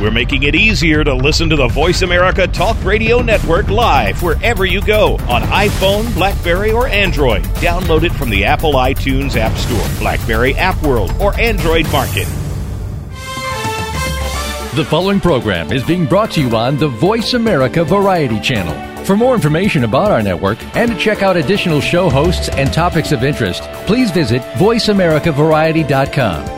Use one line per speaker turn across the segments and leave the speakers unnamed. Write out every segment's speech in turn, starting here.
We're making it easier to listen to the Voice America Talk Radio Network live wherever you go on iPhone, Blackberry, or Android. Download it from the Apple iTunes App Store, Blackberry App World, or Android Market.
The following program is being brought to you on the Voice America Variety Channel. For more information about our network and to check out additional show hosts and topics of interest, please visit VoiceAmericaVariety.com.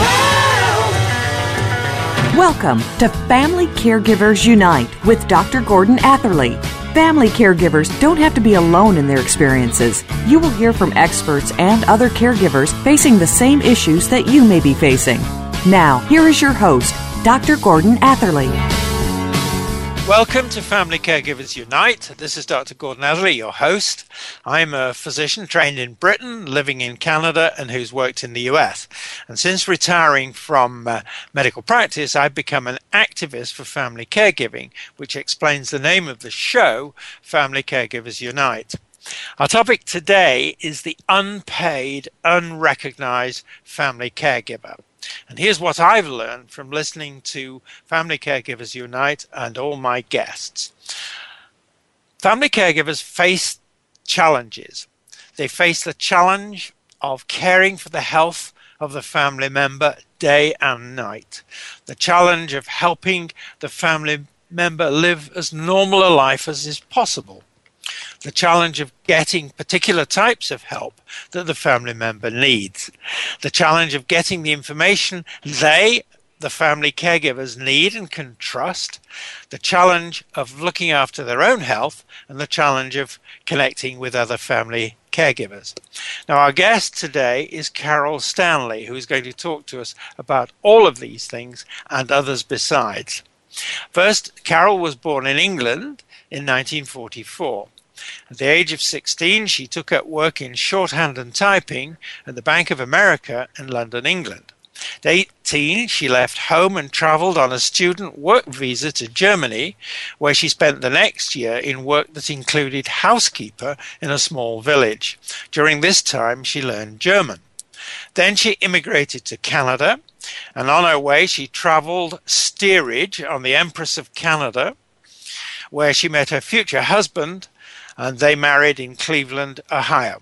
Welcome to Family Caregivers Unite with Dr. Gordon Atherley. Family caregivers don't have to be alone in their experiences. You will hear from experts and other caregivers facing the same issues that you may be facing. Now, here is your host, Dr. Gordon Atherley.
Welcome to Family Caregivers Unite. This is Dr. Gordon Atherley, your host. I'm a physician trained in Britain, living in Canada, and who's worked in the US. And since retiring from uh, medical practice, I've become an activist for family caregiving, which explains the name of the show, Family Caregivers Unite. Our topic today is the unpaid, unrecognized family caregiver. And here's what I've learned from listening to Family Caregivers Unite and all my guests. Family caregivers face challenges. They face the challenge of caring for the health of the family member day and night, the challenge of helping the family member live as normal a life as is possible the challenge of getting particular types of help that the family member needs, the challenge of getting the information they, the family caregivers, need and can trust, the challenge of looking after their own health, and the challenge of connecting with other family caregivers. Now, our guest today is Carol Stanley, who is going to talk to us about all of these things and others besides. First, Carol was born in England in 1944. At the age of 16, she took up work in shorthand and typing at the Bank of America in London, England. At 18, she left home and traveled on a student work visa to Germany, where she spent the next year in work that included housekeeper in a small village. During this time, she learned German. Then she immigrated to Canada, and on her way, she traveled steerage on the Empress of Canada, where she met her future husband, and they married in Cleveland, Ohio.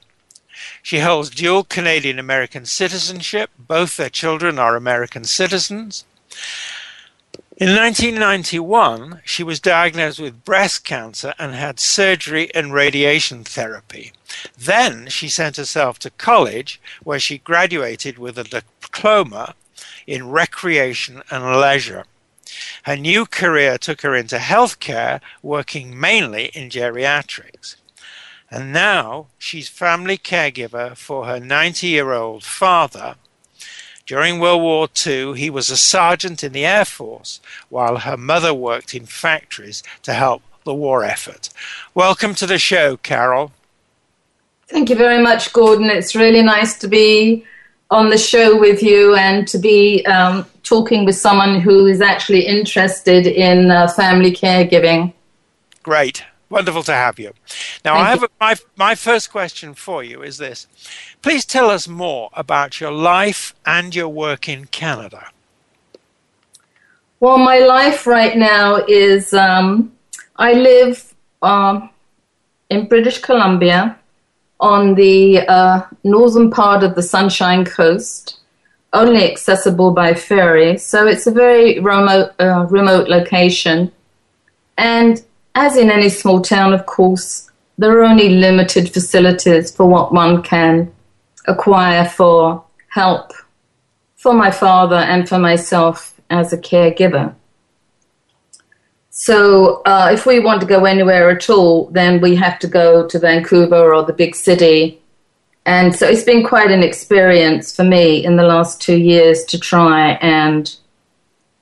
She holds dual Canadian American citizenship. Both their children are American citizens. In 1991, she was diagnosed with breast cancer and had surgery and radiation therapy. Then she sent herself to college, where she graduated with a diploma in recreation and leisure. Her new career took her into healthcare, working mainly in geriatrics. And now she's family caregiver for her 90 year old father. During World War II, he was a sergeant in the Air Force, while her mother worked in factories to help the war effort. Welcome to the show, Carol.
Thank you very much, Gordon. It's really nice to be on the show with you and to be um, talking with someone who is actually interested in uh, family caregiving.
Great. Wonderful to have you. Now,
Thank
I have a, my, my first question for you is this. Please tell us more about your life and your work in Canada.
Well, my life right now is um, I live um, in British Columbia on the uh, northern part of the Sunshine Coast, only accessible by ferry. So it's a very remote, uh, remote location. And as in any small town, of course, there are only limited facilities for what one can acquire for help for my father and for myself as a caregiver. So, uh, if we want to go anywhere at all, then we have to go to Vancouver or the big city. And so, it's been quite an experience for me in the last two years to try and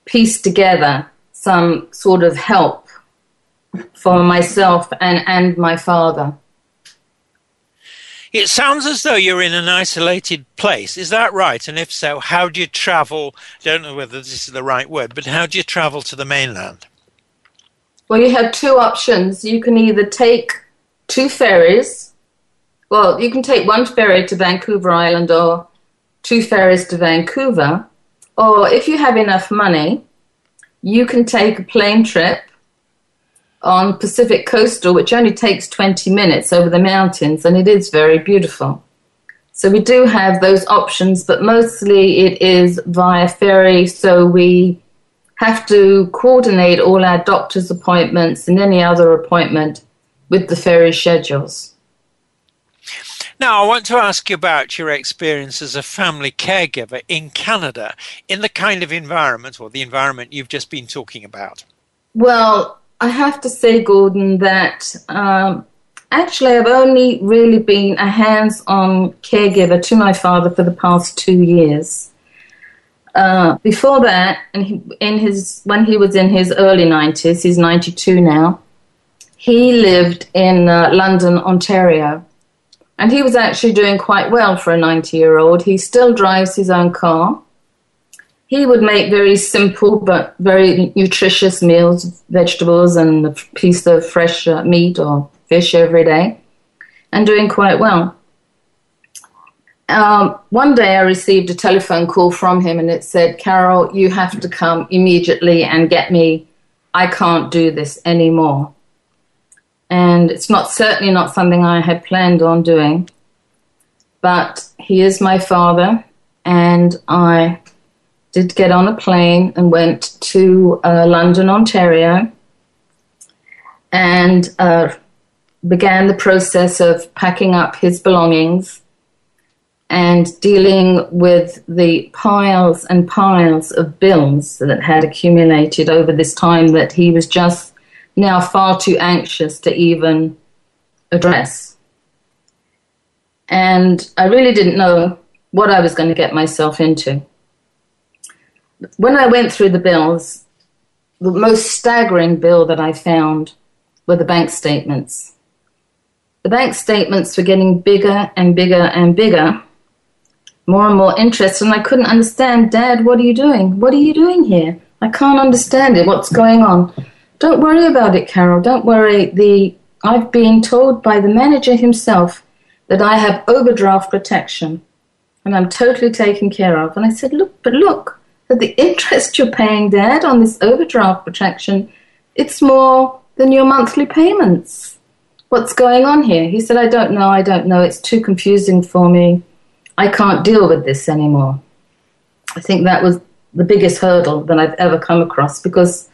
piece together some sort of help for myself and, and my father.
It sounds as though you're in an isolated place. Is that right? And if so, how do you travel? I don't know whether this is the right word, but how do you travel to the mainland?
Well, you have two options. You can either take two ferries. Well, you can take one ferry to Vancouver Island or two ferries to Vancouver. Or if you have enough money, you can take a plane trip on Pacific Coastal, which only takes 20 minutes over the mountains, and it is very beautiful. So we do have those options, but mostly it is via ferry, so we have to coordinate all our doctor's appointments and any other appointment with the ferry schedules.
Now, I want to ask you about your experience as a family caregiver in Canada in the kind of environment or the environment you've just been talking about.
Well, I have to say, Gordon, that um, actually I've only really been a hands on caregiver to my father for the past two years. Uh, before that, in his when he was in his early 90s, he's 92 now, he lived in uh, London, Ontario. And he was actually doing quite well for a 90 year old. He still drives his own car he would make very simple but very nutritious meals, vegetables and a piece of fresh uh, meat or fish every day, and doing quite well. Um, one day I received a telephone call from him and it said, Carol, you have to come immediately and get me. I can't do this anymore. And it's not certainly not something I had planned on doing. But he is my father, and I did get on a plane and went to uh, London, Ontario, and uh, began the process of packing up his belongings and dealing with the piles and piles of bills that had accumulated over this time that he was just now far too anxious to even address. And I really didn't know what I was going to get myself into when I went through the bills, the most staggering bill that I found were the bank statements. The bank statements were getting bigger and bigger and bigger, more and more interest, and I couldn't understand. Dad, what are you doing? What are you doing here? I can't understand it. What's going on? Don't worry about it, Carol. Don't worry. The I've been told by the manager himself that I have overdraft protection, and I'm totally taken care of. And I said, look, but look, that the interest you're paying, Dad, on this overdraft protection, it's more than your monthly payments. What's going on here? He said, I don't know, I don't know. It's too confusing for me. I can't deal with this anymore. I think that was the biggest hurdle that I've ever come across because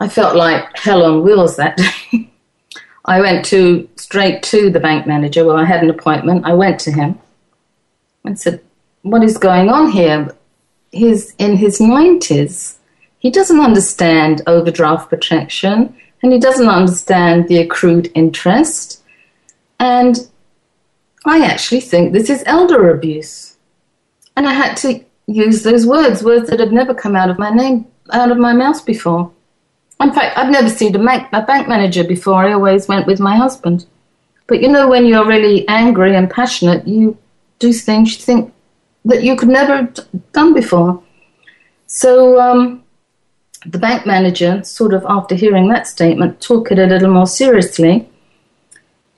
I felt like hell on wheels that day. I went to straight to the bank manager. Well, I had an appointment. I went to him and said, what is going on here? He's in his 90s. He doesn't understand overdraft protection and he doesn't understand the accrued interest. And I actually think this is elder abuse. And I had to use those words, words that had never come out of my name, out of my mouth before. In fact, I've never seen a bank, a bank manager before. I always went with my husband. But you know, when you're really angry and passionate, you do things you think, that you could never have done before. So um, the bank manager, sort of after hearing that statement, took it a little more seriously.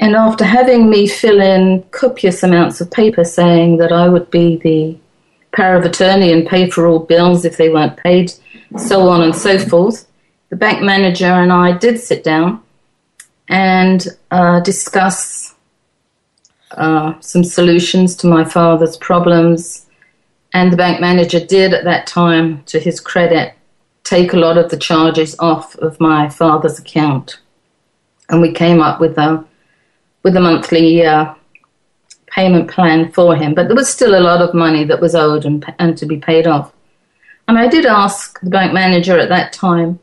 And after having me fill in copious amounts of paper saying that I would be the power of attorney and pay for all bills if they weren't paid, so on and so forth, the bank manager and I did sit down and uh, discuss uh, some solutions to my father's problems. And the bank manager did at that time, to his credit, take a lot of the charges off of my father's account. And we came up with a, with a monthly uh, payment plan for him. But there was still a lot of money that was owed and, and to be paid off. And I did ask the bank manager at that time,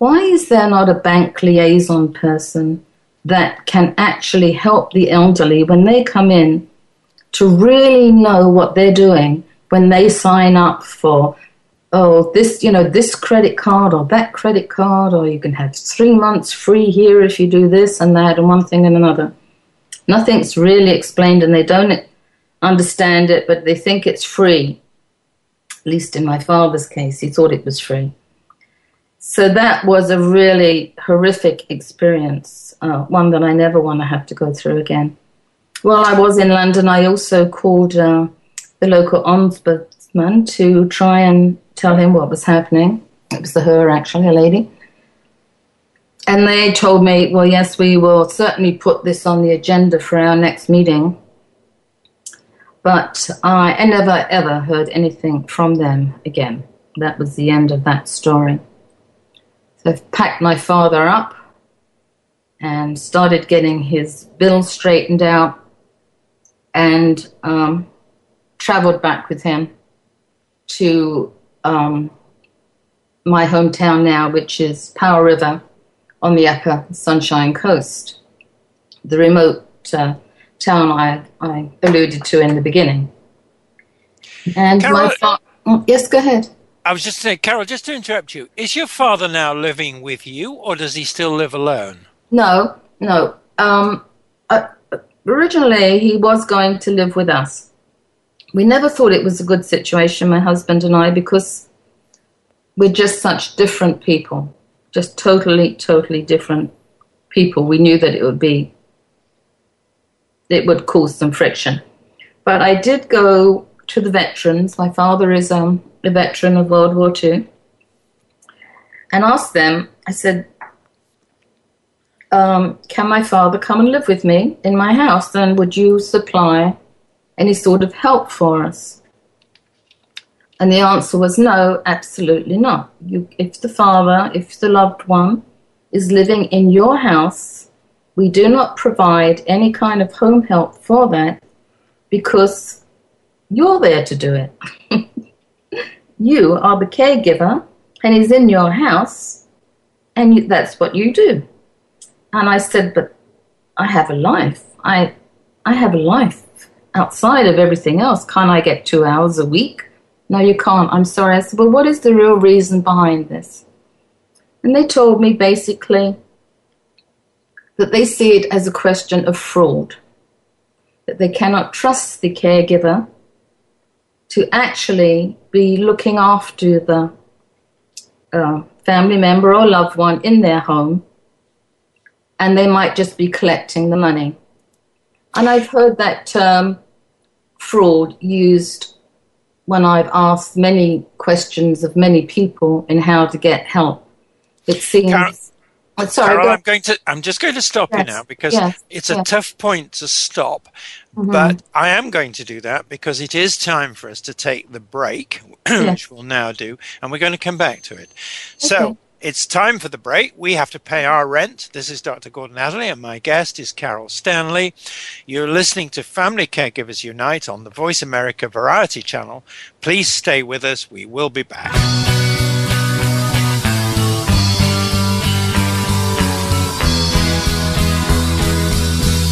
why is there not a bank liaison person that can actually help the elderly when they come in to really know what they're doing when they sign up for oh, this, you know, this credit card or that credit card, or you can have three months free here if you do this and that and one thing and another. Nothing's really explained and they don't understand it, but they think it's free. At least in my father's case, he thought it was free. So that was a really horrific experience, uh, one that I never want to have to go through again. While I was in London, I also called uh, the local ombudsman to try and tell him what was happening. It was the her, actually, a lady. And they told me, well, yes, we will certainly put this on the agenda for our next meeting. But I, I never, ever heard anything from them again. That was the end of that story. So I've packed my father up and started getting his bill straightened out and um, traveled back with him to um, my hometown now, which is Powell River on the upper Sunshine Coast, the remote uh, town I, I alluded to in the beginning. And
Carol,
my fa- oh, yes, go ahead.
I was just saying, Carol, just to interrupt you, is your father now living with you or does he still live alone?
No, no. Um, uh, originally, he was going to live with us. We never thought it was a good situation, my husband and I, because we're just such different people, just totally, totally different people. We knew that it would be, it would cause some friction. But I did go to the veterans. My father is um, a veteran of World War II. And asked them, I said, um, can my father come and live with me in my house? And would you supply any sort of help for us? And the answer was no, absolutely not. You, if the father, if the loved one is living in your house, we do not provide any kind of home help for that because you're there to do it. you are the caregiver and he's in your house and you, that's what you do. And I said, but I have a life. I, I have a life outside of everything else. Can't I get two hours a week? No, you can't. I'm sorry. I said, well, what is the real reason behind this? And they told me basically that they see it as a question of fraud, that they cannot trust the caregiver to actually be looking after the uh, family member or loved one in their home and they might just be collecting the money. And I've heard that term fraud used when I've asked many questions of many people in how to get help. It seems. Carol,
oh, sorry, Carol, go I'm going to. I'm just going to stop yes, you now because yes, it's a yes. tough point to stop. Mm-hmm. But I am going to do that because it is time for us to take the break, which we'll now do, and we're going to come back to it. Okay. So it's time for the break. We have to pay our rent. This is Dr. Gordon Atherley, and my guest is Carol Stanley. You're listening to Family Caregivers Unite on the Voice America Variety Channel. Please stay with us. We will be back.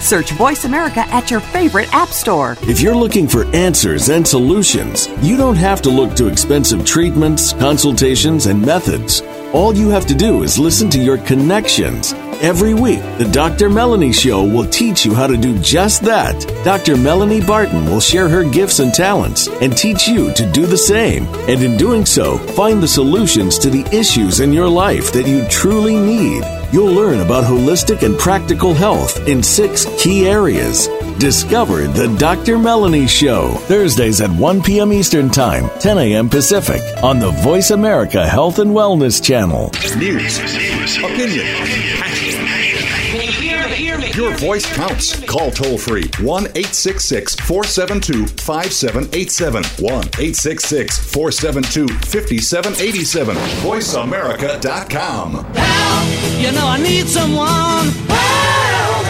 Search Voice America at your favorite app store.
If you're looking for answers and solutions, you don't have to look to expensive treatments, consultations, and methods. All you have to do is listen to your connections. Every week, the Dr. Melanie Show will teach you how to do just that. Dr. Melanie Barton will share her gifts and talents and teach you to do the same. And in doing so, find the solutions to the issues in your life that you truly need. You'll learn about holistic and practical health in six key areas. Discover the Dr. Melanie Show, Thursdays at 1 p.m. Eastern Time, 10 a.m. Pacific, on the Voice America Health and Wellness Channel.
News, opinion, Your voice counts. Call toll free 1 866 472 5787. 1 866 472 5787. VoiceAmerica.com.
Help! You know I need someone. Help!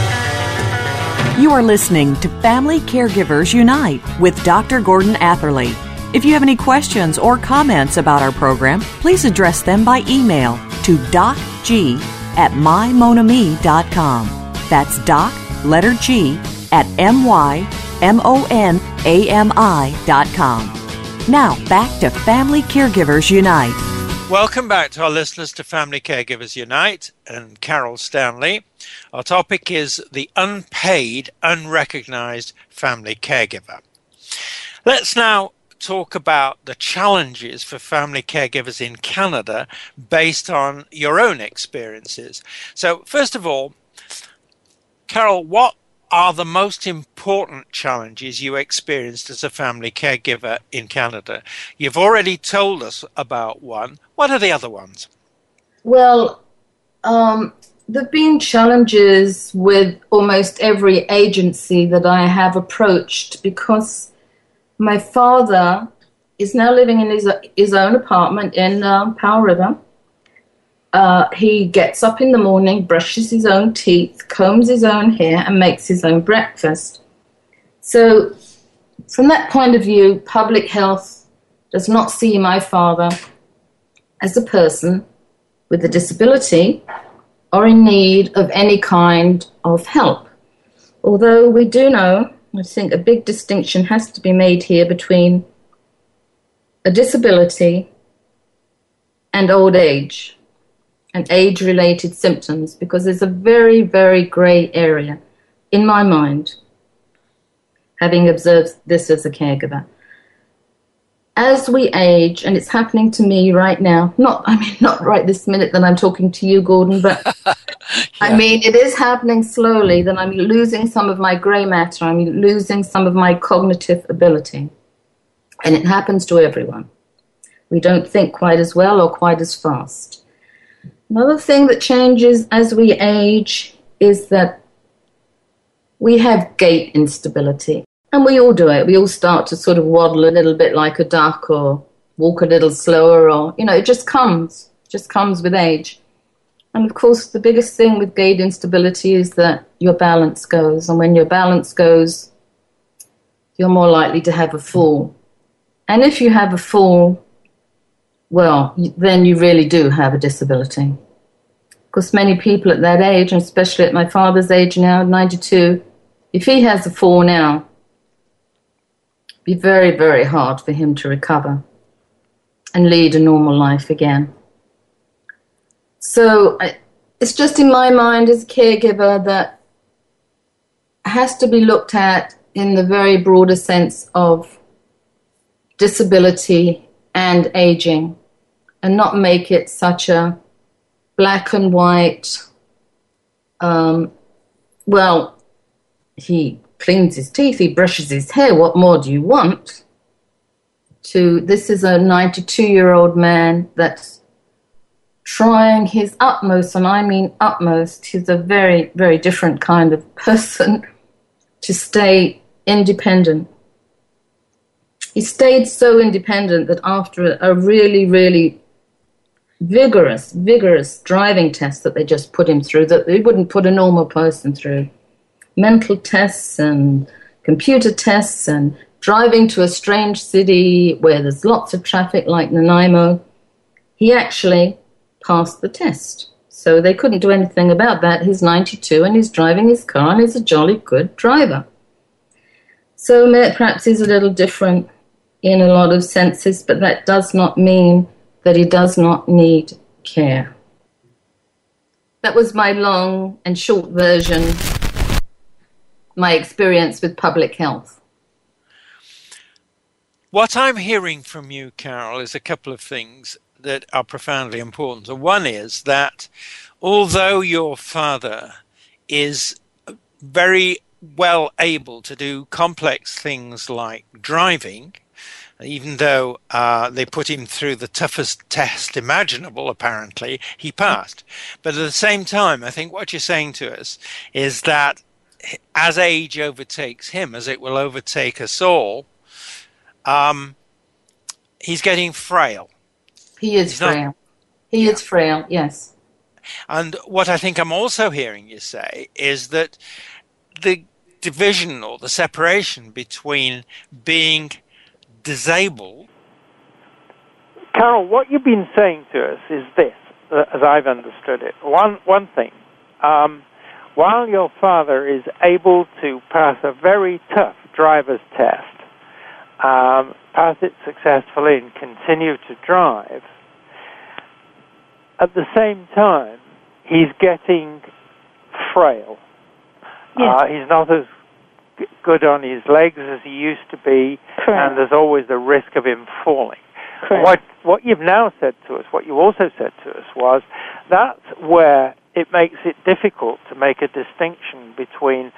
You are listening to Family Caregivers Unite with Dr. Gordon Atherley. If you have any questions or comments about our program, please address them by email to docg at mymonami.com. That's doc, letter G, at M-Y-M-O-N-A-M-I dot com. Now, back to Family Caregivers Unite.
Welcome back to our listeners to Family Caregivers Unite and Carol Stanley. Our topic is the unpaid, unrecognized family caregiver. Let's now talk about the challenges for family caregivers in Canada based on your own experiences. So, first of all, Carol, what are the most important challenges you experienced as a family caregiver in Canada? You've already told us about one. What are the other ones?
Well, um, there have been challenges with almost every agency that I have approached because my father is now living in his, his own apartment in um, River. Uh, he gets up in the morning, brushes his own teeth, combs his own hair, and makes his own breakfast. So, from that point of view, public health does not see my father as a person with a disability or in need of any kind of help. Although we do know, I think a big distinction has to be made here between a disability and old age and age related symptoms because there's a very, very grey area in my mind, having observed this as a caregiver. As we age, and it's happening to me right now, not, I mean, not right this minute that I'm talking to you, Gordon, but yeah. I mean, it is happening slowly that I'm losing some of my grey matter, I'm losing some of my cognitive ability. And it happens to everyone. We don't think quite as well or quite as fast. Another thing that changes as we age is that we have gait instability. And we all do it. We all start to sort of waddle a little bit like a duck or walk a little slower or, you know, it just comes, just comes with age. And of course, the biggest thing with gait instability is that your balance goes. And when your balance goes, you're more likely to have a fall. And if you have a fall, well, then you really do have a disability. Because many people at that age, and especially at my father's age now, 92, if he has a fall now, be very, very hard for him to recover and lead a normal life again. So it's just in my mind as a caregiver that has to be looked at in the very broader sense of disability and aging and not make it such a black and white, um, well, he cleans his teeth, he brushes his hair, what more do you want? To this is a 92 year old man that's trying his utmost, and I mean utmost, he's a very, very different kind of person to stay independent he stayed so independent that after a really, really vigorous, vigorous driving test that they just put him through, that they wouldn't put a normal person through, mental tests and computer tests and driving to a strange city where there's lots of traffic like Nanaimo, he actually passed the test. So they couldn't do anything about that. He's 92 and he's driving his car and he's a jolly good driver. So perhaps he's a little different in a lot of senses, but that does not mean that he does not need care. That was my long and short version, my experience with public health.
What I'm hearing from you, Carol, is a couple of things that are profoundly important. one is that although your father is very well able to do complex things like driving,
even though uh, they put him through the toughest test imaginable, apparently, he passed. But at the same time, I think what you're saying to us is that as age overtakes him, as it will overtake us all, um, he's getting frail.
He is
not-
frail. he is frail, yes.
And what I think I'm also hearing you say is that the division or the separation between being disabled.
Carol, what you've been saying to us is this, uh, as I've understood it. One, one thing, um, while your father is able to pass a very tough driver's test, um, pass it successfully and continue to drive, at the same time, he's getting frail.
Yes.
Uh, he's not as g- good on his legs as he used to be,
Correct.
and there's always the risk of him falling.
Correct.
What what you've now said to us, what you also said to us was that's where it makes it difficult to make a distinction between,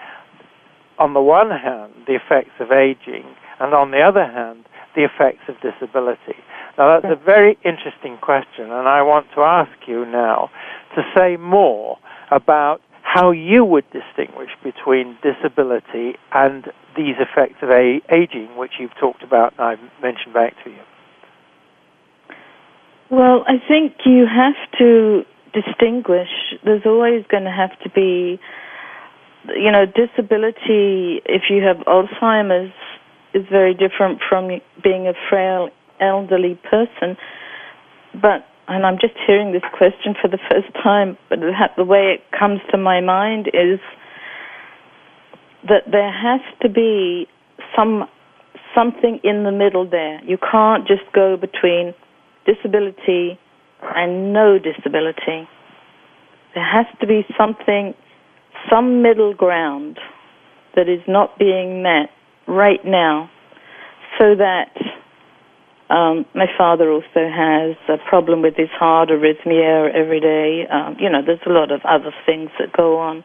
on the one hand, the effects of aging, and on the other hand, the effects of disability. Now that's a very interesting question, and I want to ask you now to say more about how you would distinguish between disability and these effects of aging, which you've talked about and I've mentioned back to you.
Well, I think you have to distinguish. There's always going to have to be, you know, disability. If you have Alzheimer's, is very different from being a frail elderly person. But and I'm just hearing this question for the first time, but the, way it comes to my mind is that there has to be some something in the middle there. You can't just go between disability and no disability. There has to be something, some middle ground that is not being met right now so that um, my father also has a problem with his heart, arrhythmia every day. Um, you know, there's a lot of other things that go on.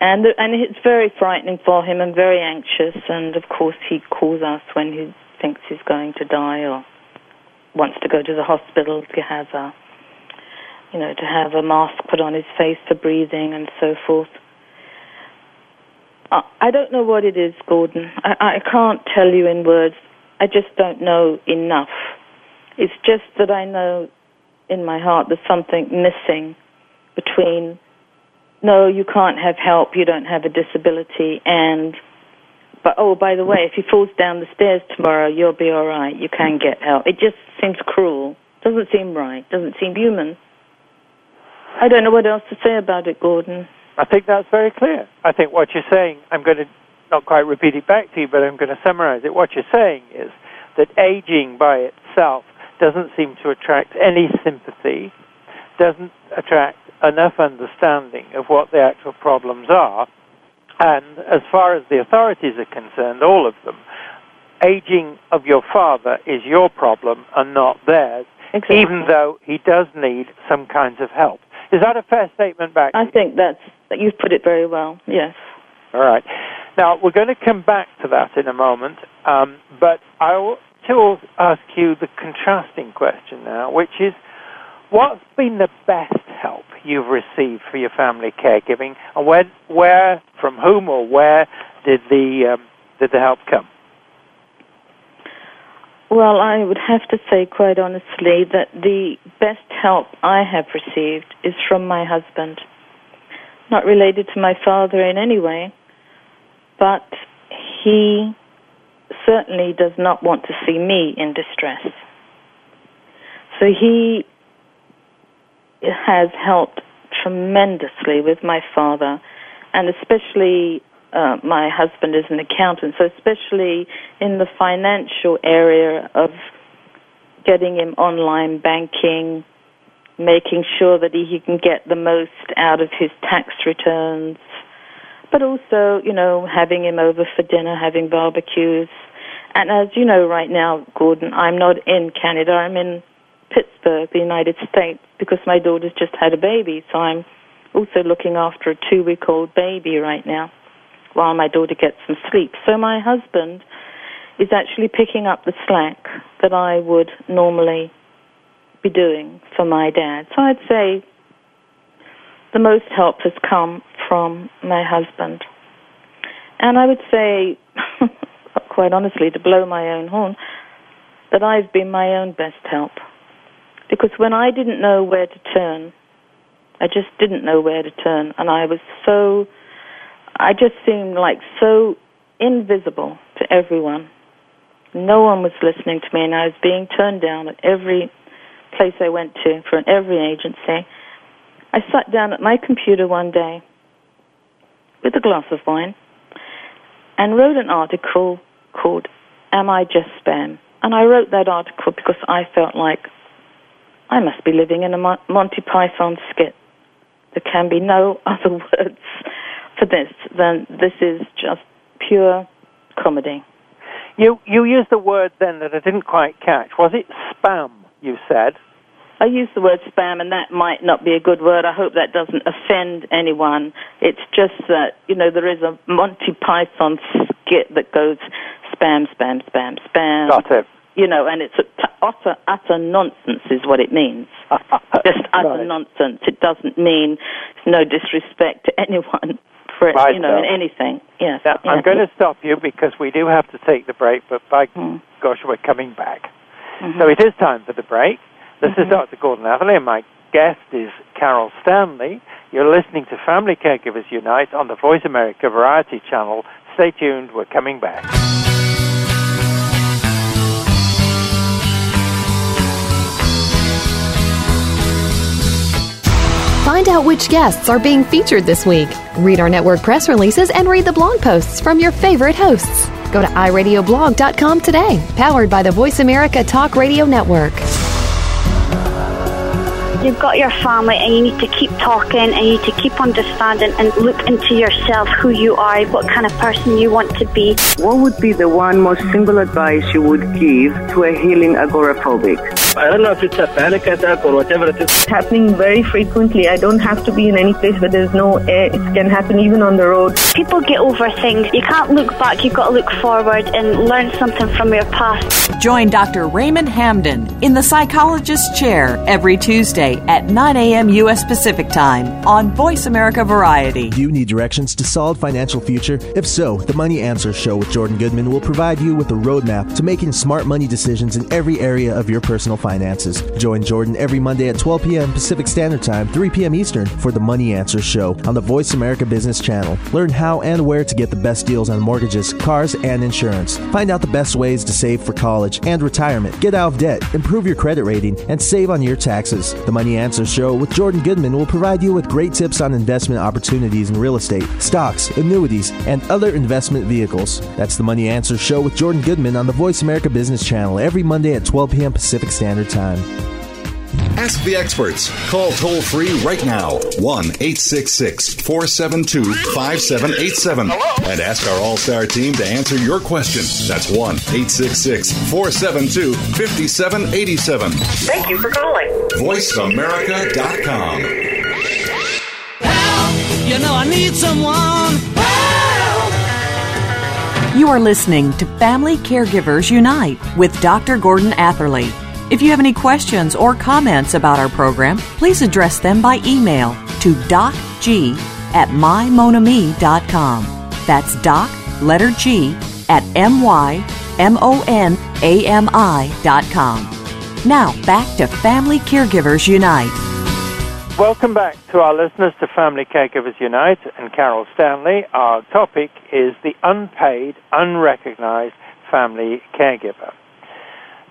And, and it's very frightening for him and very anxious. And of course, he calls us when he thinks he's going to die or wants to go to the hospital to have a, you know, to have a mask put on his face for breathing and so forth. I I don't know what it is, Gordon. I, I can't tell you in words. I just don't know enough. It's just that I know in my heart there's something missing between no, you can't have help, you don't have a disability, and but oh, by the way, if he falls down the stairs tomorrow, you'll be all right. You can get help. It just seems cruel. Doesn't seem right. Doesn't seem human. I don't know what else to say about it, Gordon.
I think that's very clear. I think what you're saying, I'm going to not quite repeat it back to you, but I'm going to summarize it. What you're saying is that aging by itself doesn't seem to attract any sympathy, doesn't attract enough understanding of what the actual problems are, and as far as the authorities are concerned, all of them, aging of your father is your problem and not theirs,
Exactly.
even though he does need some kinds of help. Is that a fair statement back?
I think that's that you've put it very well. Yes.
All right. Now, we're going to come back to that in a moment, um, but I want to ask you the contrasting question now, which is what's been the best help you've received for your family caregiving, and where, from whom, or where did the, um, did the help come?
Well, I would have to say quite honestly that the best help I have received is from my husband. Not related to my father in any way, but he certainly does not want to see me in distress. So he has helped tremendously with my father, and especially uh, my husband is an accountant, so especially in the financial area of getting him online banking, making sure that he can get the most out of his tax returns, but also, you know, having him over for dinner, having barbecues. And as you know right now, Gordon, I'm not in Canada, I'm in Pittsburgh, the United States, because my daughter's just had a baby, so I'm also looking after a two week old baby right now while my daughter gets some sleep. So my husband is actually picking up the slack that I would normally be doing for my dad. So I'd say the most help has come from my husband. And I would say, quite honestly, to blow my own horn, that I've been my own best help. Because when I didn't know where to turn, I just didn't know where to turn. And I was so, I just seemed like so invisible to everyone. No one was listening to me, and I was being turned down at every place I went to, for every agency. I sat down at my computer one day with a glass of wine and wrote an article called Am I Just Spam? And I wrote that article because I felt like I must be living in a Monty Python skit. There can be no other words for this than this is just pure comedy.
You you used the word then that I didn't quite catch. Was it spam? You said.
I use the word spam, and that might not be a good word. I hope that doesn't offend anyone. It's just that, you know, there is a Monty Python skit that goes spam, spam, spam, spam.
Got it.
You know, and it's utter, utter nonsense is what it means. just utter
Right.
nonsense. It doesn't mean no disrespect to anyone for,
Right,
you know,
so.
anything. Yes.
Now,
yeah.
I'm going to stop you because we do have to take the break, but by
Hmm.
gosh, we're coming back.
Mhm.
So it is time for the break. This
Mm-hmm.
is Dr. Gordon Atherley, and my guest is Carol Stanley. You're listening to Family Caregivers Unite on the Voice America Variety Channel. Stay tuned, we're coming back.
Find out which guests are being featured this week. Read our network press releases and read the blog posts from your favorite hosts. Go to iradioblog.com today, powered by the Voice America Talk Radio Network.
You've got your family and you need to keep talking and you need to keep understanding and look into yourself, who you are, what kind of person you want to be.
What would be the one most simple advice you would give to a healing agoraphobic?
I don't know if it's a panic attack or whatever it is.
It's happening very frequently. I don't have to be in any place where there's no air. It can happen even on the road.
People get over things. You can't look back, you've got to look forward and learn something from your past.
Join Dr. Raymond Hamden in the Psychologist's Chair every Tuesday at 9 a.m. U.S. Pacific Time on Voice America Variety.
Do you need directions to solid financial future? If so, the Money Answer Show with Jordan Goodman will provide you with a roadmap to making smart money decisions in every area of your personal finances. Join Jordan every Monday at 12 p.m. Pacific Standard Time, 3 p.m. Eastern for the Money Answer Show on the Voice America Business Channel. Learn how and where to get the best deals on mortgages, cars, and insurance. Find out the best ways to save for college and retirement. Get out of debt, improve your credit rating, and save on your taxes. The Money Answer Show with Jordan Goodman will provide you with great tips on investment opportunities in real estate, stocks, annuities, and other investment vehicles. That's the Money Answer Show with Jordan Goodman on the Voice America Business Channel every Monday at 12 p.m. Pacific Standard Time.
Ask the experts. Call toll free right now 1 866 472 5787 and ask our All Star team to answer your question. That's 1 866 472 5787.
Thank you for calling.
VoiceAmerica.com.
You know I need someone. Help!
You are listening to Family Caregivers Unite with Dr. Gordon Atherley. If you have any questions or comments about our program, please address them by email to docg at mymonami.com. That's doc, letter G, at m-y-m-o-n-a-m-i.com. Now, back to Family Caregivers Unite.
Welcome back to our listeners to Family Caregivers Unite and Carol Stanley. Our topic is the unpaid, unrecognized family caregiver.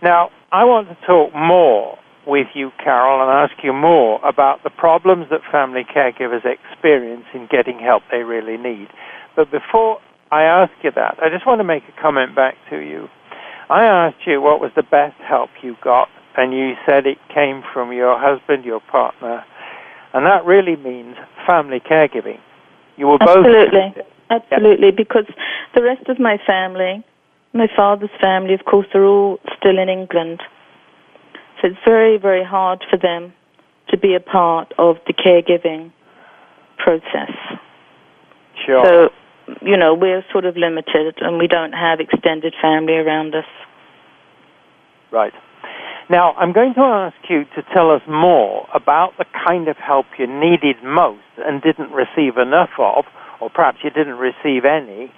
Now, I want to talk more with you, Carol, and ask you more about the problems that family caregivers experience in getting help they really need. But before I ask you that, I just want to make a comment back to you. I asked you what was the best help you got, and you said it came from your husband, your partner, and that really means family caregiving. You were both
Absolutely. Absolutely. Because the rest of my family, my father's family, of course, are all still in England. So it's very, very hard for them to be a part of the caregiving process.
Sure.
So you know, we're sort of limited and we don't have extended family around us.
Right. Now, I'm going to ask you to tell us more about the kind of help you needed most and didn't receive enough of, or perhaps you didn't receive any,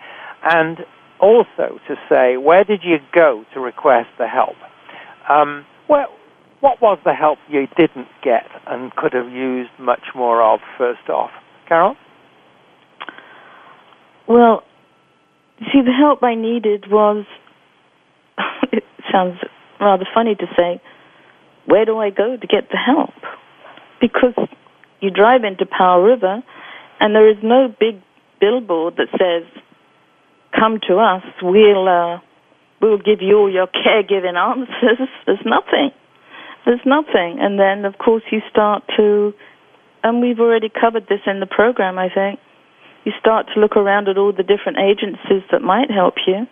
and also to say where did you go to request the help? Um, well, what was the help you didn't get and could have used much more of first off? Carol?
Well, see, the help I needed was, it sounds rather funny to say, where do I go to get the help? Because you drive into Powell River and there is no big billboard that says, come to us, we'll, uh, we'll give you all your caregiving answers. There's nothing. There's nothing. And then, of course, you start to, and we've already covered this in the program, I think. You start to look around at all the different agencies that might help you.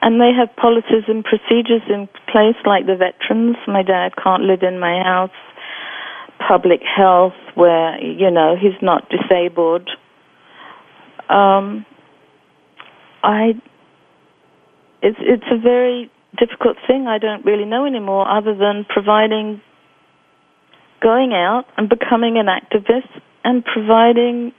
And they have policies and procedures in place, like the veterans. My dad can't live in my house. Public health, where, you know, he's not disabled. Um, I, it's, it's a very difficult thing I don't really know anymore other than providing, going out and becoming an activist and providing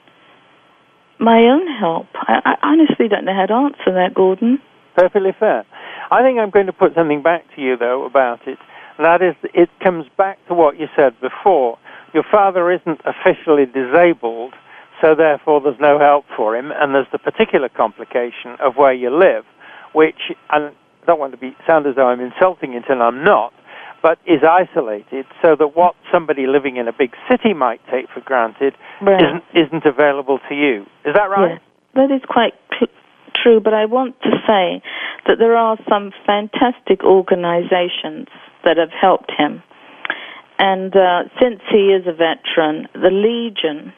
my own help. I, I honestly don't know how to answer that, Gordon.
Perfectly fair. I think I'm going to put something back to you, though, about it. That is, it comes back to what you said before. Your father isn't officially disabled, so therefore there's no help for him, and there's the particular complication of where you live, which, and don't want to be sound as though I'm insulting it, and I'm not, but is isolated, so that what somebody living in a big city might take for granted
Right.
isn't isn't available to you. Is that right?
Yes, that is quite cl- true, but I want to say that there are some fantastic organizations that have helped him. And uh, since he is a veteran, the Legion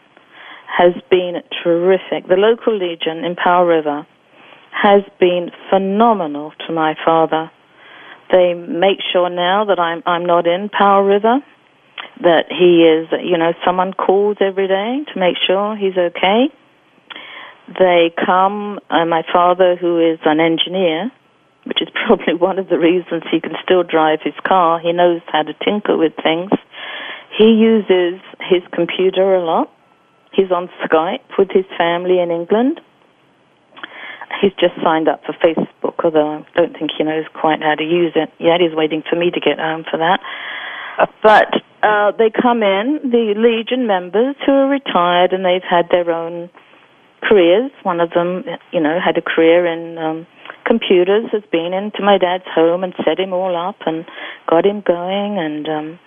has been terrific. The local Legion in Powell River has been phenomenal to my father. They make sure now that I'm I'm not in Powell River, that he is you know someone calls every day to make sure he's okay. They come. Uh, my father, who is an engineer, which is probably one of the reasons he can still drive his car. He knows how to tinker with things. He uses his computer a lot. He's on Skype with his family in England. He's just signed up for Facebook, although I don't think he knows quite how to use it yet. He's waiting for me to get home for that. But uh, they come in, the Legion members who are retired and they've had their own careers. One of them, you know, had a career in um, computers, has been into my dad's home and set him all up and got him going. And um,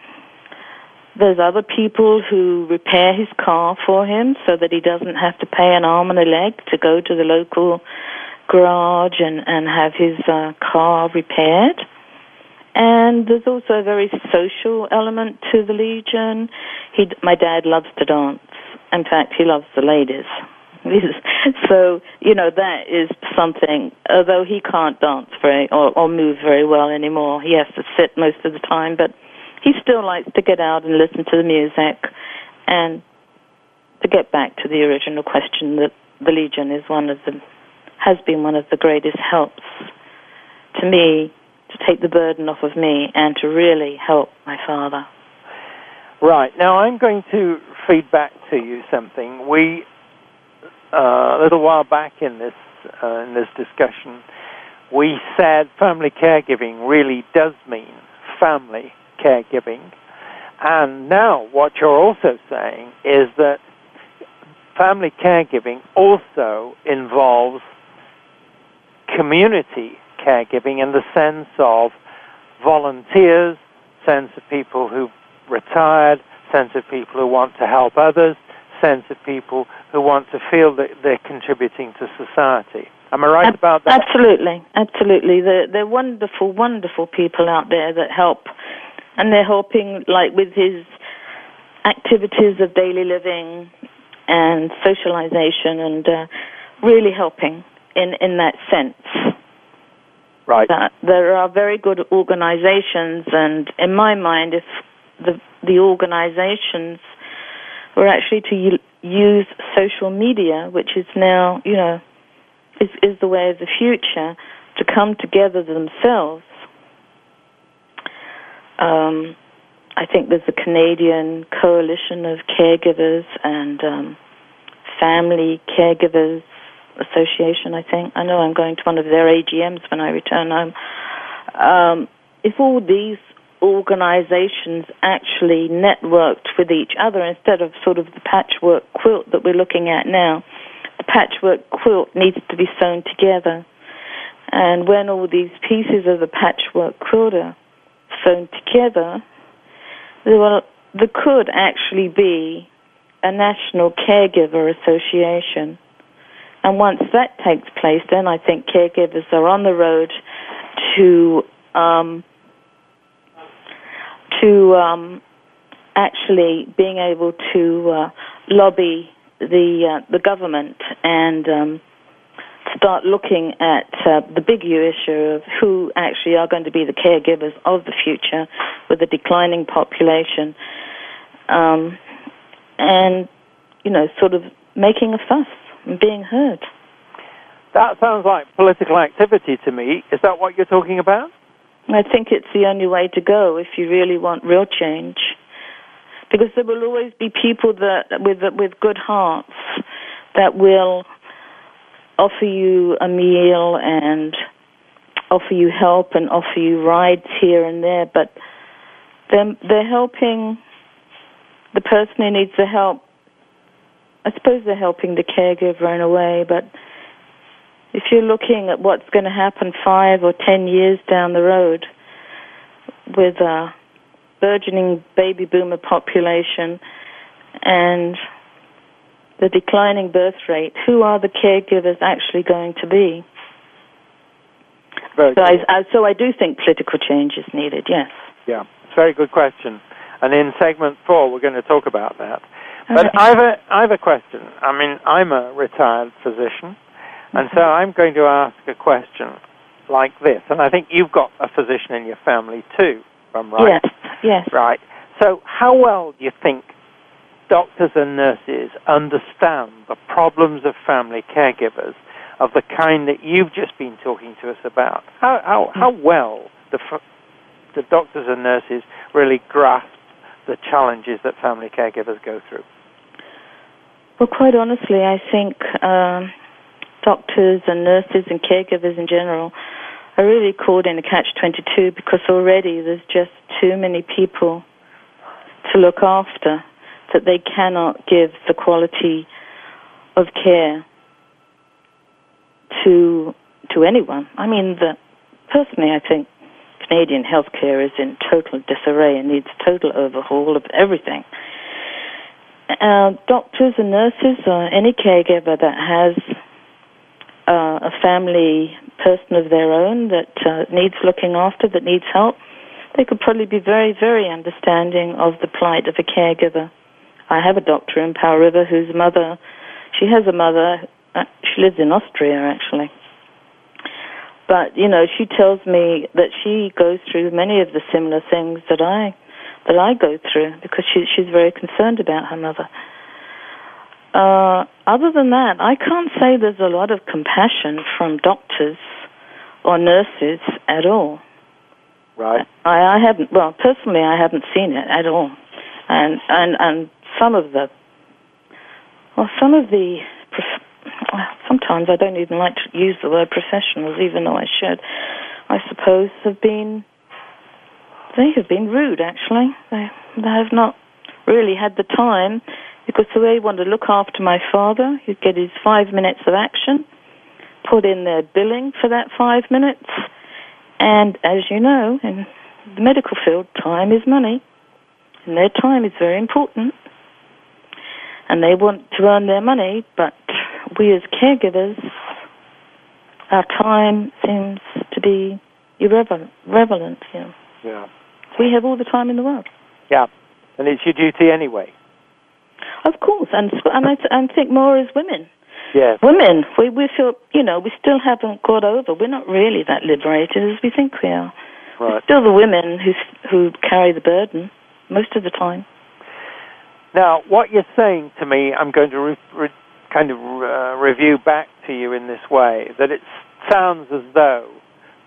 there's other people who repair his car for him so that he doesn't have to pay an arm and a leg to go to the local garage and, and have his uh, car repaired. And there's also a very social element to the Legion. He, my dad loves to dance. In fact, he loves the ladies. so you know that is something. Although he can't dance very or, or move very well anymore, he has to sit most of the time. But he still likes to get out and listen to the music. And to get back to the original question, that the Legion is one of the has been one of the greatest helps to me to take the burden off of me and to really help my father.
Right. Now I'm going to feed back to you something. We uh, a little while back in this uh, in this discussion, we said family caregiving really does mean family caregiving, and now what you're also saying is that family caregiving also involves community caregiving in the sense of volunteers, sense of people who've retired, sense of people who want to help others, sense of people who want to feel that they're contributing to society. Am I right
Ab-
about that?
Absolutely, absolutely. They're, they're wonderful, wonderful people out there that help, and they're helping like with his activities of daily living and socialization, and uh, really helping in in that sense.
Right.
That there are very good organizations, and in my mind, if the the organizations were actually to use social media, which is now, you know, is, is the way of the future, to come together themselves. Um, I think there's a Canadian coalition of caregivers and um, family caregivers association. I think I know I'm going to one of their AGMs when I return home. Um, if all these organizations actually networked with each other instead of sort of the patchwork quilt that we're looking at now, the patchwork quilt needs to be sewn together. And when all these pieces of the patchwork quilt are sewn together, there, there could actually be a national caregiver association. And once that takes place, then I think caregivers are on the road to um, to um, actually being able to uh, lobby the uh, the government and um, start looking at uh, the big U issue of who actually are going to be the caregivers of the future with a declining population, um, and you know, sort of making a fuss and being heard.
That sounds like political activity to me. Is that what you're talking about?
I think it's the only way to go if you really want real change. Because there will always be people that with with good hearts that will offer you a meal and offer you help and offer you rides here and there, but they're, they're helping the person who needs the help. I suppose they're helping the caregiver in a way, but if you're looking at what's going to happen five or ten years down the road with a burgeoning baby boomer population and the declining birth rate, who are the caregivers actually going to be?
Very
so, I, I, so I do think political change is needed, yes.
Yeah, it's a very good question. And in segment four, we're going to talk about that.
All
but
right.
I have a I have a question. I mean, I'm a retired physician, and so mm-hmm. I'm going to ask a question like this. And I think you've got a physician in your family too, if I'm right.
Yes, yes.
Right. So, how well do you think doctors and nurses understand the problems of family caregivers of the kind that you've just been talking to us about? How how how well the the doctors and nurses really grasp the challenges that family caregivers go through?
Well, quite honestly, I think um, doctors and nurses and caregivers in general are really caught in a catch-22 because already there's just too many people to look after that they cannot give the quality of care to to anyone. I mean, the, personally, I think Canadian healthcare is in total disarray and needs total overhaul of everything. Uh, doctors and nurses, or any caregiver that has uh, a family person of their own that uh, needs looking after, that needs help, they could probably be very, very understanding of the plight of a caregiver. I have a doctor in Powell River whose mother, she has a mother, uh, she lives in Austria actually. But, you know, she tells me that she goes through many of the similar things that I that I go through because she, she's very concerned about her mother. Uh, other than that, I can't say there's a lot of compassion from doctors or nurses at all.
Right.
I, I haven't. Well, personally, I haven't seen it at all, and and and some of the, well, some of the. Sometimes I don't even like to use the word professionals, even though I should. I suppose have been. They have been rude, actually. They they have not really had the time because they want to look after my father. He'd get his five minutes of action, put in their billing for that five minutes, and as you know, in the medical field, time is money, and their time is very important. And they want to earn their money, but we as caregivers, our time seems to be irrelevant. Relevant, you know.
Yeah.
We have all the time in the world.
Yeah. And it's your duty anyway.
Of course, and and I, and think more as women.
Yes.
Women, we we feel you know we still haven't got over. We're not really that liberated as we think we are.
Right.
Still the women who who carry the burden most of the time.
Now, what you're saying to me, I'm going to re- re- kind of uh, review back to you in this way that it sounds as though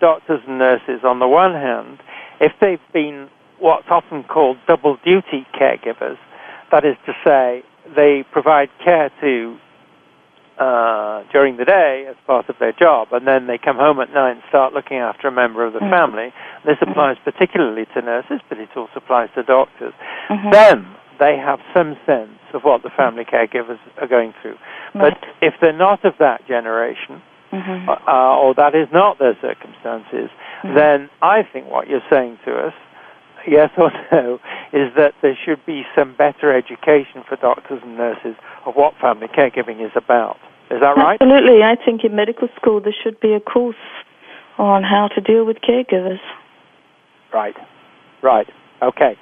doctors and nurses, on the one hand, if they've been what's often called double duty caregivers, that is to say, they provide care to uh, during the day as part of their job, and then they come home at night and start looking after a member of the
Mm-hmm.
family. This applies particularly to nurses, but it also applies to doctors.
Mhm.
Then they have some sense of what the family caregivers are going through. But if they're not of that generation,
Mhm.
uh, or that is not their circumstances, then I think what you're saying to us, yes or no, is that there should be some better education for doctors and nurses of what family caregiving is about. Is that right?
Absolutely. I think in medical school there should be a course on how to deal with caregivers.
Right. Right. Okay.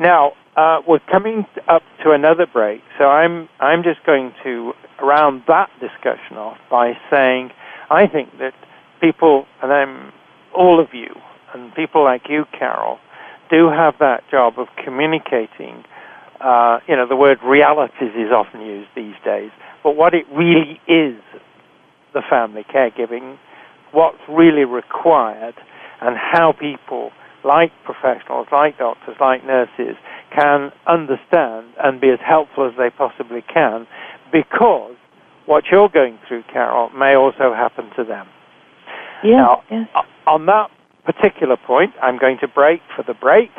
Now uh, we're coming up to another break, so I'm I'm just going to round that discussion off by saying I think that people, and I'm all of you, and people like you, Carol, do have that job of communicating. Uh, you know, the word realities is often used these days, but what it really is, the family caregiving, what's really required, and how people like professionals, like doctors, like nurses, can understand and be as helpful as they possibly can because what you're going through, Carol, may also happen to them.
Yeah.
Now, o- on that particular point, I'm going to break for the break.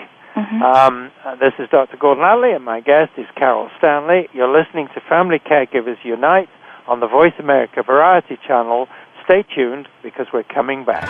Um, uh, this is Dr. Gordon Atherley, and my guest is Carol Stanley. You're listening to Family Caregivers Unite on the Voice America Variety Channel. Stay tuned because we're coming back.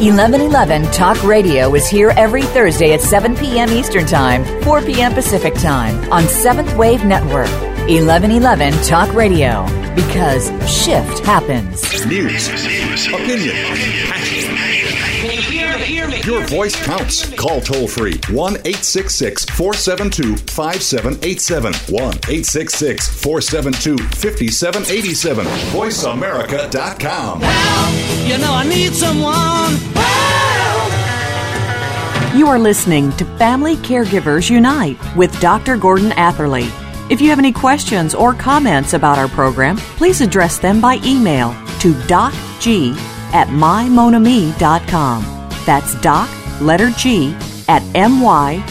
1111 Talk Radio is here every Thursday at 7 p.m. Eastern Time, 4 p.m. Pacific Time on Seventh Wave Network. 1111 Talk Radio because shift happens.
News, opinion, Your voice counts. Call toll free 1 866 472 5787. 1 866 472 5787. VoiceAmerica.com.
You know I need someone.
You are listening to Family Caregivers Unite with Dr. Gordon Atherley. If you have any questions or comments about our program, please address them by email to docg at mymonami.com. That's doc, letter G, at M-Y-M-O-N-A-M-I.com.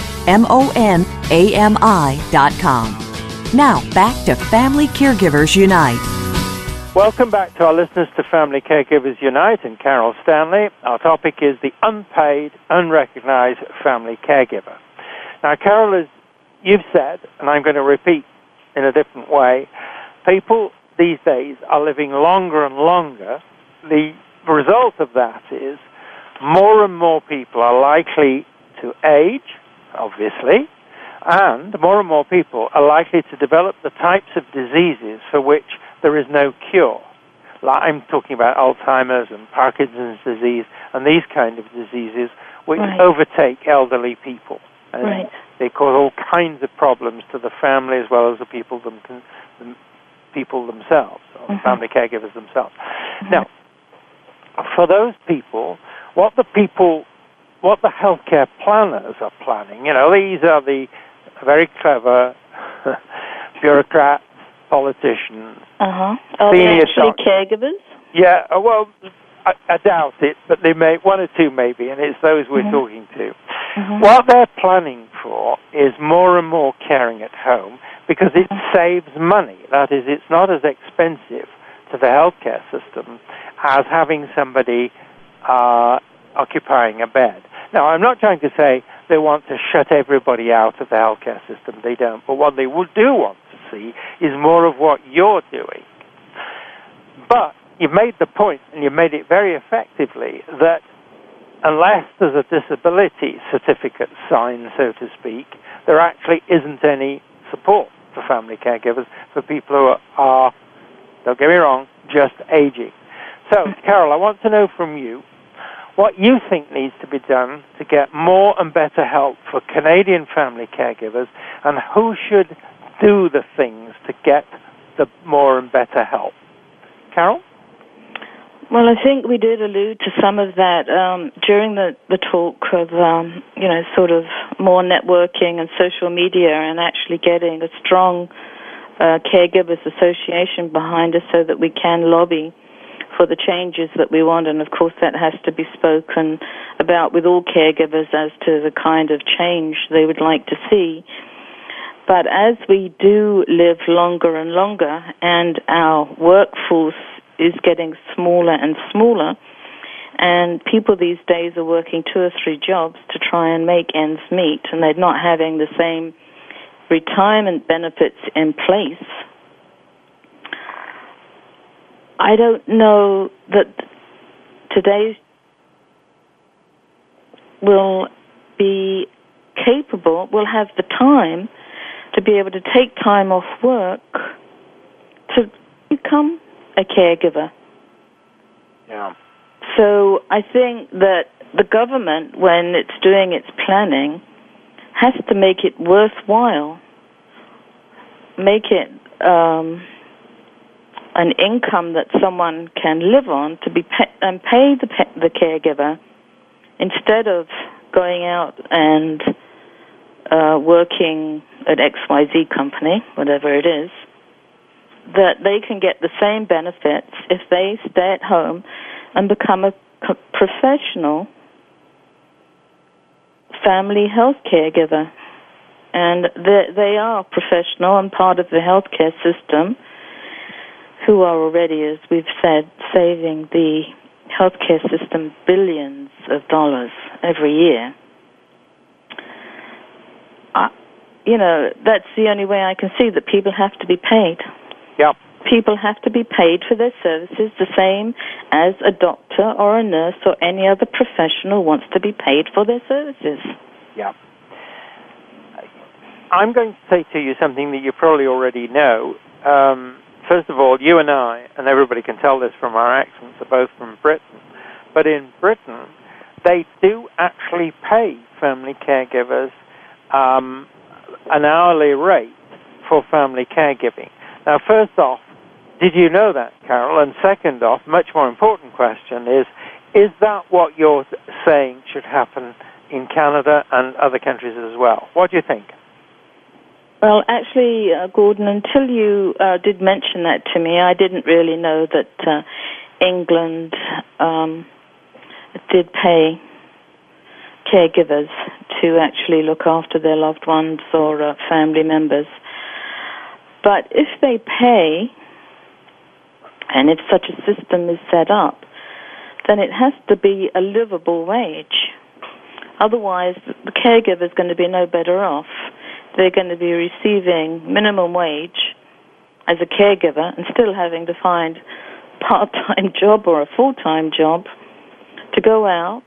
Now, back to Family Caregivers Unite.
Welcome back to our listeners to Family Caregivers Unite and Carol Stanley. Our topic is the unpaid, unrecognized family caregiver. Now, Carol, as you've said, and I'm going to repeat in a different way, people these days are living longer and longer. The result of that is more and more people are likely to age, obviously, and more and more people are likely to develop the types of diseases for which there is no cure. Like I'm talking about Alzheimer's and Parkinson's disease and these kind of diseases which
Right.
overtake elderly people. And
Right.
They cause all kinds of problems to the family as well as the people them, the people themselves, or
Mhm.
family caregivers themselves. Now, for those people, what the people, what the healthcare planners are planning, you know, these are the very clever bureaucrats politicians,
Uh huh. Are
Senior
they caregivers?
Yeah, uh, well, I, I doubt it, but they may one or two maybe, and it's those we're
Mhm.
talking to.
Mhm.
What they're planning for is more and more caring at home because it saves money. That is, it's not as expensive to the healthcare system as having somebody uh, occupying a bed. Now, I'm not trying to say they want to shut everybody out of the healthcare system. They don't. But what they do want to see is more of what you're doing. But you've made the point, and you've made it very effectively, that unless there's a disability certificate signed, so to speak, there actually isn't any support for family caregivers for people who are don't get me wrong, just aging. So, Carol, I want to know from you what you think needs to be done to get more and better help for Canadian family caregivers and who should do the things to get the more and better help. Carol?
Well, I think we did allude to some of that um, during the, the talk of, um, you know, sort of more networking and social media and actually getting a strong uh, caregivers association behind us so that we can lobby for the changes that we want. And of course, that has to be spoken about with all caregivers as to the kind of change they would like to see. But as we do live longer and longer, and our workforce is getting smaller and smaller, and people these days are working two or three jobs to try and make ends meet, and they're not having the same retirement benefits in place. I don't know that today will be capable, will have the time to be able to take time off work to become a caregiver.
Yeah.
So I think that the government, when it's doing its planning, has to make it worthwhile, make it um, an income that someone can live on to be pa- and pay the the caregiver instead of going out and uh, working at XYZ company, whatever it is, that they can get the same benefits if they stay at home and become a professional family health caregiver. And they are professional and part of the healthcare system who are already, as we've said, saving the healthcare system billions of dollars every year. I, you know, that's the only way I can see that people have to be paid.
Yep.
People have to be paid for their services the same as a doctor or a nurse or any other professional wants to be paid for their services.
Yeah. I'm going to say to you something that you probably already know. Um, first of all, you and I, and everybody can tell this from our accents, are both from Britain. But in Britain, they do actually pay family caregivers um, an hourly rate for family caregiving. Now, first off, did you know that, Carol? And second off, much more important question is, is that what you're saying should happen in Canada and other countries as well? What do you think?
Well, actually, uh, Gordon, until you uh, did mention that to me, I didn't really know that uh, England um, did pay caregivers to actually look after their loved ones or uh, family members. But if they pay, and if such a system is set up, then it has to be a livable wage. Otherwise, the caregiver is going to be no better off. They're going to be receiving minimum wage as a caregiver and still having to find part-time job or a full-time job to go out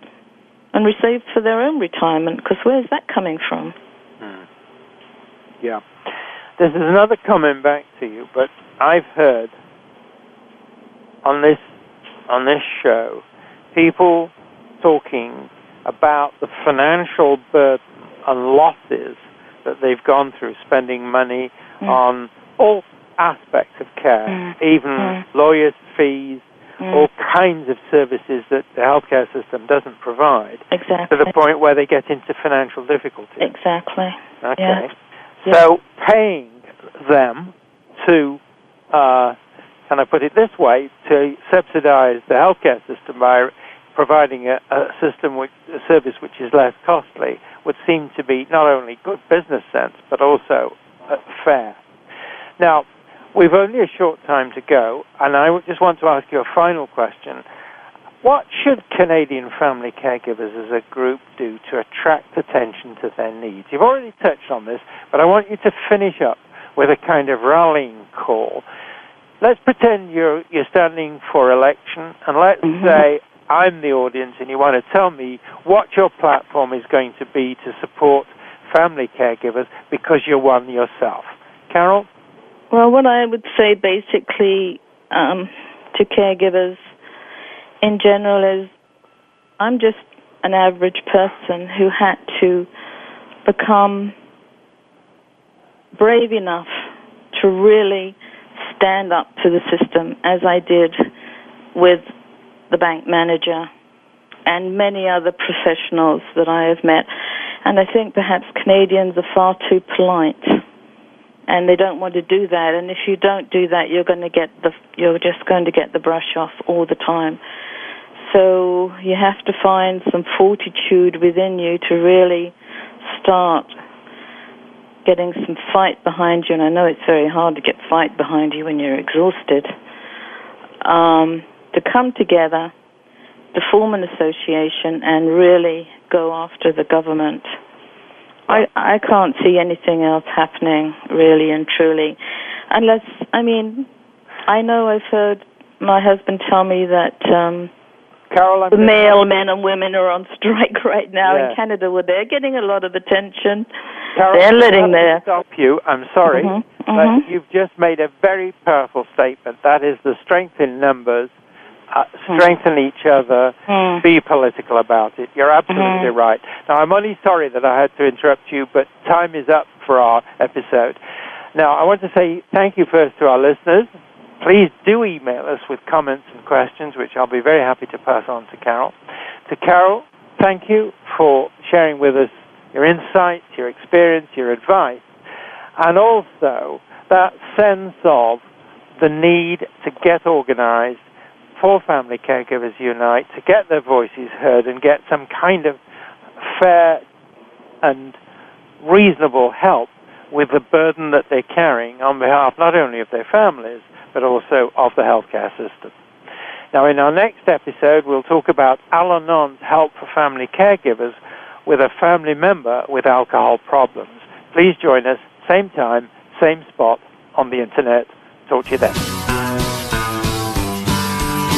and receive for their own retirement. Because where's that coming from? Hmm.
Yeah. This is another comment back to you, but I've heard on this on this show people talking about the financial burden and losses that they've gone through spending money
Mm.
on all aspects of care,
Mm.
even
Mm.
lawyers' fees,
Mm.
all kinds of services that the healthcare system doesn't provide,
Exactly.
to the point where they get into financial difficulty.
Exactly.
Okay.
Yeah. Yeah.
So paying them to uh, can I put it this way, to subsidize the healthcare system by providing a, a system, which, a service which is less costly, would seem to be not only good business sense, but also uh, fair. Now, we've only a short time to go, and I just want to ask you a final question. What should Canadian family caregivers as a group do to attract attention to their needs? You've already touched on this, but I want you to finish up with a kind of rallying call. Let's pretend you're, you're standing for election, and let's mm-hmm. say I'm the audience and you want to tell me what your platform is going to be to support family caregivers because you're one yourself. Carol?
Well, what I would say basically um, to caregivers in general is I'm just an average person who had to become brave enough to really stand up to the system as I did with the bank manager and many other professionals that I have met. And I think perhaps Canadians are far too polite and they don't want to do that. And if you don't do that, you're going to get the you're just going to get the brush off all the time. So you have to find some fortitude within you to really start getting some fight behind you. And I know it's very hard to get fight behind you when you're exhausted. Um, to come together, to form an association, and really go after the government. I, I can't see anything else happening, really and truly. Unless, I mean, I know I've heard my husband tell me that um,
Carol,
the mail men and women are on strike right now
yeah.
in Canada, where they're getting a lot of attention.
Carol,
they're letting their
stop you. I'm sorry,
Mhm,
but
mhm.
you've just made a very powerful statement. That is the strength in numbers. Uh, strengthen each other. Be political about it. You're absolutely
Mhm.
right. Now, I'm only sorry that I had to interrupt you, but time is up for our episode. Now, I want to say thank you first to our listeners. Please do email us with comments and questions, which I'll be very happy to pass on to Carol. To Carol, thank you for sharing with us your insights, your experience, your advice, and also that sense of the need to get organized for Family Caregivers Unite, to get their voices heard and get some kind of fair and reasonable help with the burden that they're carrying on behalf not only of their families, but also of the healthcare system. Now, in our next episode, we'll talk about Al Anon's help for family caregivers with a family member with alcohol problems. Please join us, same time, same spot on the internet. Talk to you then.